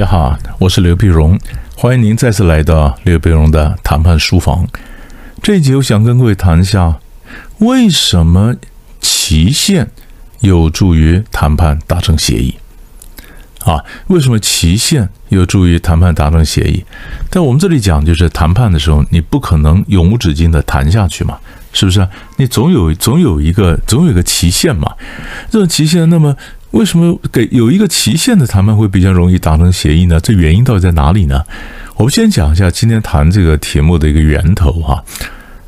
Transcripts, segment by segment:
家好，我是刘碧荣，欢迎您再次来到刘碧荣的谈判书房。这一集我想跟各位谈一下，为什么期限有助于谈判达成协议？啊，为什么期限有助于谈判达成协议？在我们这里讲，就是谈判的时候，你不可能永无止境的谈下去嘛，是不是？你总有总有一个总有一个期限嘛，这种期限，那么。为什么给有一个期限的谈判会比较容易达成协议呢？这原因到底在哪里呢？我们先讲一下今天谈这个题目的一个源头哈。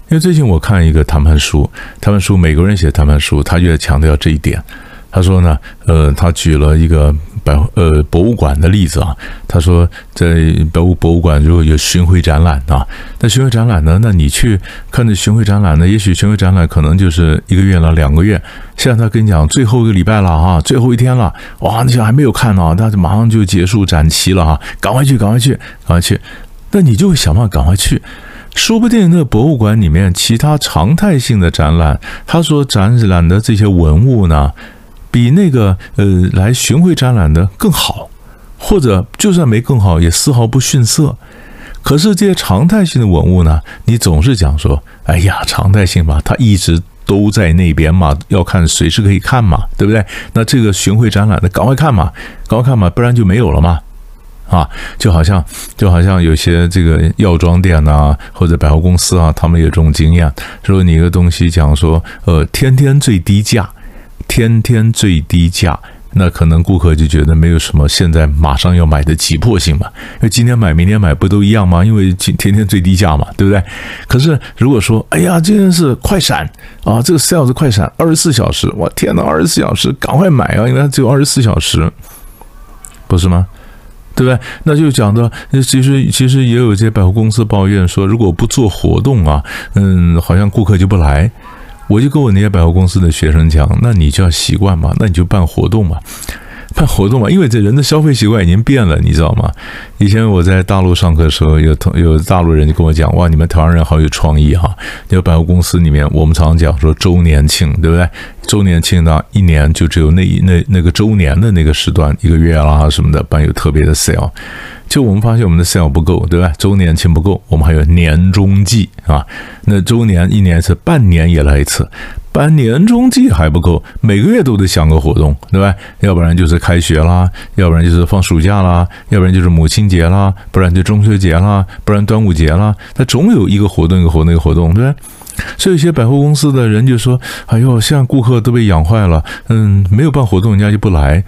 因为最近我看一个谈判书，谈判书美国人写谈判书，他就在强调这一点。他说呢，呃，他举了一个。百呃博物馆的例子啊，他说在博物博物馆如果有巡回展览啊，那巡回展览呢，那你去看这巡回展览呢，也许巡回展览可能就是一个月了，两个月。现在他跟你讲最后一个礼拜了啊，最后一天了，哇，你还没有看呢，那就马上就结束展期了哈，赶快去，赶快去，赶快去。那你就会想办法赶快去，说不定那博物馆里面其他常态性的展览，他所展览的这些文物呢？比那个呃来巡回展览的更好，或者就算没更好，也丝毫不逊色。可是这些常态性的文物呢，你总是讲说，哎呀，常态性嘛，它一直都在那边嘛，要看随时可以看嘛，对不对？那这个巡回展览的，赶快看嘛，赶快看嘛，不然就没有了嘛，啊，就好像就好像有些这个药妆店呐，或者百货公司啊，他们有这种经验，说你一个东西讲说，呃，天天最低价。天天最低价，那可能顾客就觉得没有什么现在马上要买的急迫性嘛？因为今天买明天买不都一样吗？因为今天天最低价嘛，对不对？可是如果说，哎呀，这件是快闪啊，这个 sales 快闪，二十四小时，我天哪，二十四小时，赶快买啊！因为它只有二十四小时，不是吗？对不对？那就讲到，其实其实也有一些百货公司抱怨说，如果不做活动啊，嗯，好像顾客就不来。我就跟我那些百货公司的学生讲，那你就要习惯嘛，那你就办活动嘛，办活动嘛，因为这人的消费习惯已经变了，你知道吗？以前我在大陆上课的时候，有同有大陆人就跟我讲，哇，你们台湾人好有创意哈！那个百货公司里面，我们常常讲说周年庆，对不对？周年庆呢，一年就只有那一那那个周年的那个时段，一个月啦什么的，办有特别的 sale。就我们发现我们的 sale 不够，对吧？周年庆不够，我们还有年终季啊。那周年一年一次，半年也来一次，半年终季还不够，每个月都得想个活动，对吧？要不然就是开学啦，要不然就是放暑假啦，要不然就是母亲节啦，不然就中秋节啦，不然端午节啦，它总有一个活动一个活动一个活动，对吧？所以有些百货公司的人就说：“哎呦，现在顾客都被养坏了，嗯，没有办活动，人家就不来。”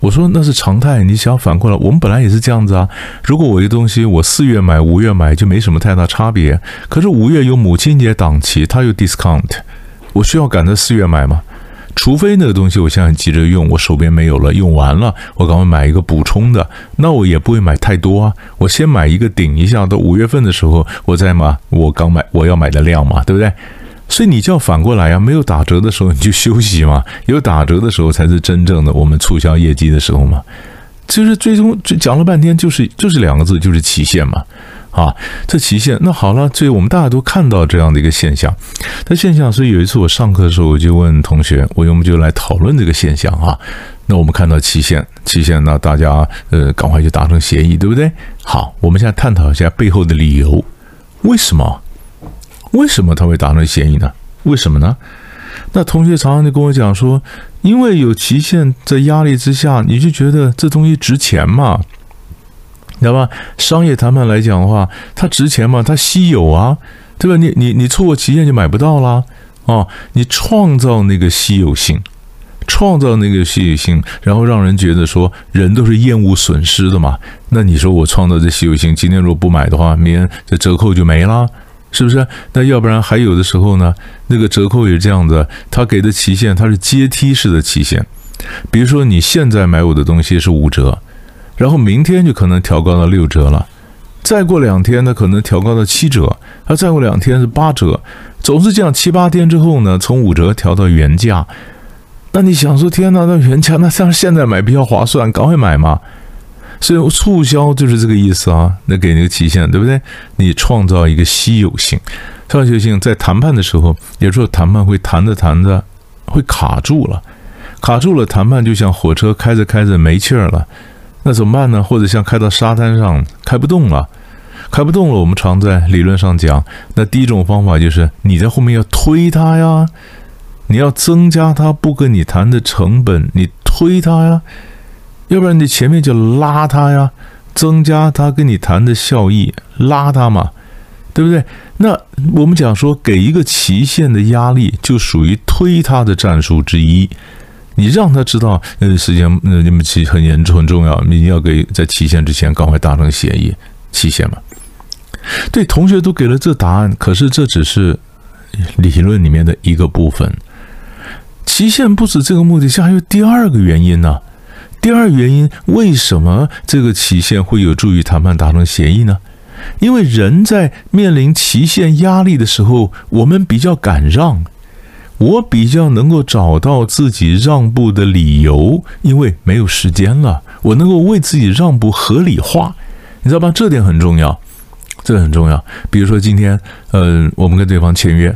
我说那是常态，你想反过来，我们本来也是这样子啊。如果我一个东西我四月买，五月买就没什么太大差别。可是五月有母亲节档期，它有 discount，我需要赶在四月买吗？除非那个东西我现在急着用，我手边没有了，用完了，我赶快买一个补充的，那我也不会买太多啊。我先买一个顶一下，到五月份的时候我再买我刚买我要买的量嘛，对不对？所以你就要反过来呀，没有打折的时候你就休息嘛，有打折的时候才是真正的我们促销业绩的时候嘛。就是最终就讲了半天，就是就是两个字，就是期限嘛。啊，这期限那好了，所以我们大家都看到这样的一个现象。这现象，所以有一次我上课的时候，我就问同学，我我们就来讨论这个现象啊。那我们看到期限，期限，那大家呃赶快去达成协议，对不对？好，我们现在探讨一下背后的理由，为什么？为什么他会达成协议呢？为什么呢？那同学常常就跟我讲说，因为有期限，在压力之下，你就觉得这东西值钱嘛，知道吧？商业谈判来讲的话，它值钱嘛，它稀有啊，对吧？你你你错过期限就买不到啦，哦，你创造那个稀有性，创造那个稀有性，然后让人觉得说，人都是厌恶损失的嘛。那你说我创造这稀有性，今天如果不买的话，明天这折扣就没了。是不是？那要不然还有的时候呢？那个折扣也是这样子，他给的期限它是阶梯式的期限。比如说你现在买我的东西是五折，然后明天就可能调高到六折了，再过两天呢可能调高到七折，啊再过两天是八折，总是这样七八天之后呢，从五折调到原价。那你想说天哪，那原价那像现在买比较划算，赶快买嘛。所以促销就是这个意思啊，那给那个期限，对不对？你创造一个稀有性，稀有性在谈判的时候，有时候谈判会谈着谈着会卡住了，卡住了，谈判就像火车开着开着没气儿了。那怎么办呢？或者像开到沙滩上开不动了，开不动了，我们常在理论上讲，那第一种方法就是你在后面要推它呀，你要增加他不跟你谈的成本，你推他呀，要不然你前面就拉他呀，增加他跟你谈的效益，拉他嘛。对不对？那我们讲说，给一个期限的压力，就属于推他的战术之一。你让他知道，呃，时间，呃，你们期很严重、很重要，你要给在期限之前赶快达成协议。期限嘛，对，同学都给了这答案，可是这只是理论里面的一个部分。期限不止这个目的，这还有第二个原因呢。第二原因，为什么这个期限会有助于谈判达成协议呢？因为人在面临期限压力的时候，我们比较敢让，我比较能够找到自己让步的理由，因为没有时间了，我能够为自己让步合理化，你知道吧？这点很重要，这很重要。比如说今天，嗯，我们跟对方签约，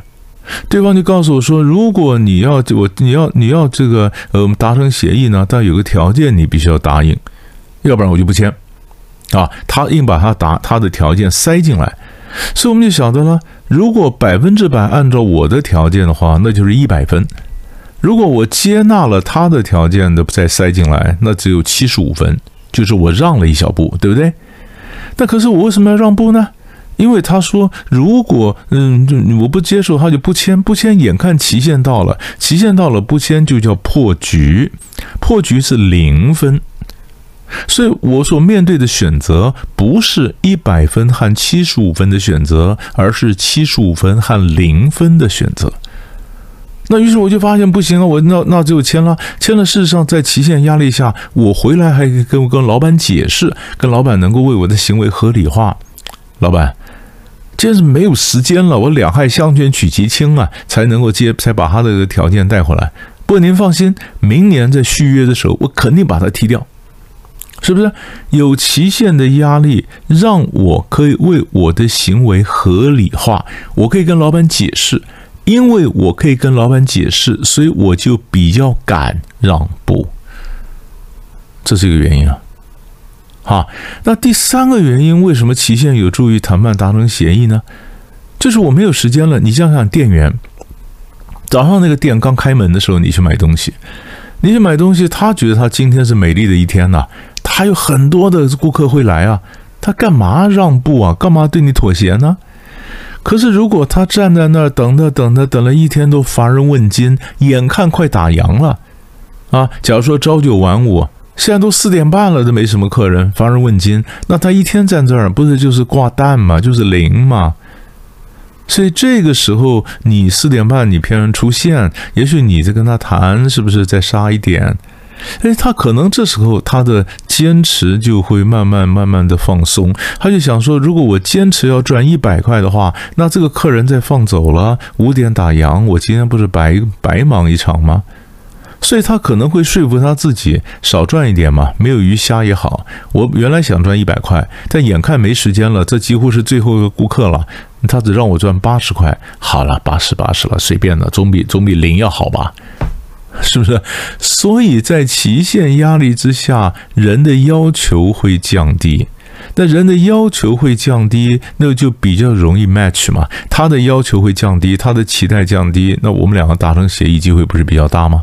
对方就告诉我说，如果你要我，你要你要这个，呃，我们达成协议呢，但有个条件你必须要答应，要不然我就不签。啊，他硬把他答他的条件塞进来，所以我们就晓得了。如果百分之百按照我的条件的话，那就是一百分；如果我接纳了他的条件的再塞进来，那只有七十五分，就是我让了一小步，对不对？那可是我为什么要让步呢？因为他说，如果嗯，我不接受，他就不签，不签，眼看期限到了，期限到了不签就叫破局，破局是零分。所以，我所面对的选择不是一百分和七十五分的选择，而是七十五分和零分的选择。那于是我就发现不行啊，我那那就签了，签了。事实上，在期限压力下，我回来还跟跟老板解释，跟老板能够为我的行为合理化。老板，今天是没有时间了，我两害相权取其轻啊，才能够接，才把他的条件带回来。不过您放心，明年在续约的时候，我肯定把他踢掉。是不是有期限的压力，让我可以为我的行为合理化？我可以跟老板解释，因为我可以跟老板解释，所以我就比较敢让步。这是一个原因啊。好，那第三个原因，为什么期限有助于谈判达成协议呢？就是我没有时间了。你想想，店员早上那个店刚开门的时候，你去买东西，你去买东西，他觉得他今天是美丽的一天呐。还有很多的顾客会来啊，他干嘛让步啊？干嘛对你妥协呢？可是如果他站在那儿等着等着等了一天都乏人问津，眼看快打烊了啊！假如说朝九晚五，现在都四点半了都没什么客人，乏人问津，那他一天站这儿不是就是挂蛋吗？就是零吗？所以这个时候你四点半你偏然出现，也许你在跟他谈，是不是再杀一点？哎，他可能这时候他的坚持就会慢慢慢慢的放松，他就想说，如果我坚持要赚一百块的话，那这个客人再放走了，五点打烊，我今天不是白白忙一场吗？所以他可能会说服他自己少赚一点嘛，没有鱼虾也好。我原来想赚一百块，但眼看没时间了，这几乎是最后一个顾客了，他只让我赚八十块，好了，八十八十了，随便的，总比总比零要好吧。是不是？所以在期限压力之下，人的要求会降低。那人的要求会降低，那就比较容易 match 嘛。他的要求会降低，他的期待降低，那我们两个达成协议机会不是比较大吗？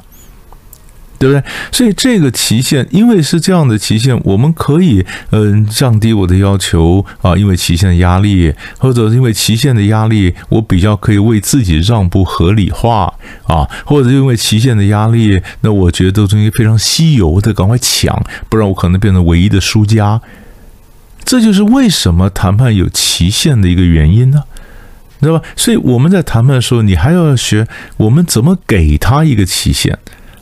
对不对？所以这个期限，因为是这样的期限，我们可以嗯降低我的要求啊，因为期限的压力，或者因为期限的压力，我比较可以为自己让步合理化啊，或者因为期限的压力，那我觉得东西非常稀有的，赶快抢，不然我可能变成唯一的输家。这就是为什么谈判有期限的一个原因呢，知道吧？所以我们在谈判的时候，你还要学我们怎么给他一个期限。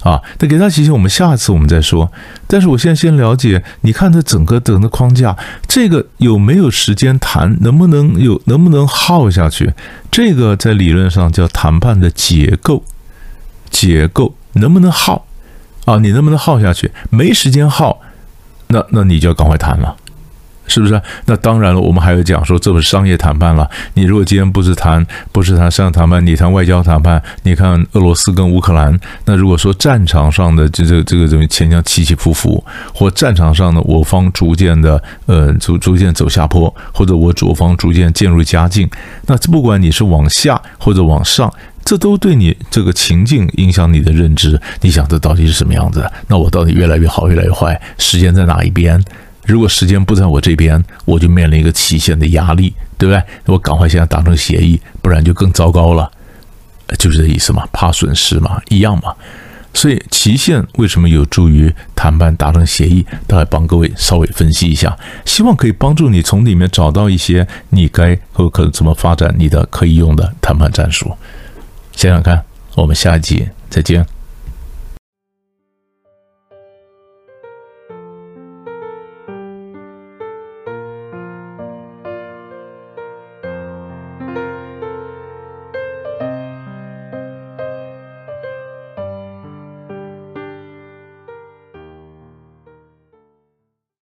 啊，那给他提醒，我们下次我们再说。但是我现在先了解，你看他整个整个框架，这个有没有时间谈？能不能有？能不能耗下去？这个在理论上叫谈判的结构，结构能不能耗？啊，你能不能耗下去？没时间耗，那那你就要赶快谈了。是不是？那当然了，我们还有讲说，这不是商业谈判了。你如果今天不是谈，不是谈商业谈判，你谈外交谈判，你看俄罗斯跟乌克兰，那如果说战场上的这这这个这个前将起起伏伏，或战场上的我方逐渐的呃逐逐渐走下坡，或者我左方逐渐渐入佳境，那不管你是往下或者往上，这都对你这个情境影响你的认知。你想这到底是什么样子？那我到底越来越好，越来越坏？时间在哪一边？如果时间不在我这边，我就面临一个期限的压力，对不对？我赶快现在达成协议，不然就更糟糕了，就是这意思嘛，怕损失嘛，一样嘛。所以期限为什么有助于谈判达成协议？大概帮各位稍微分析一下，希望可以帮助你从里面找到一些你该或可怎么发展你的可以用的谈判战术。想想看，我们下一集再见。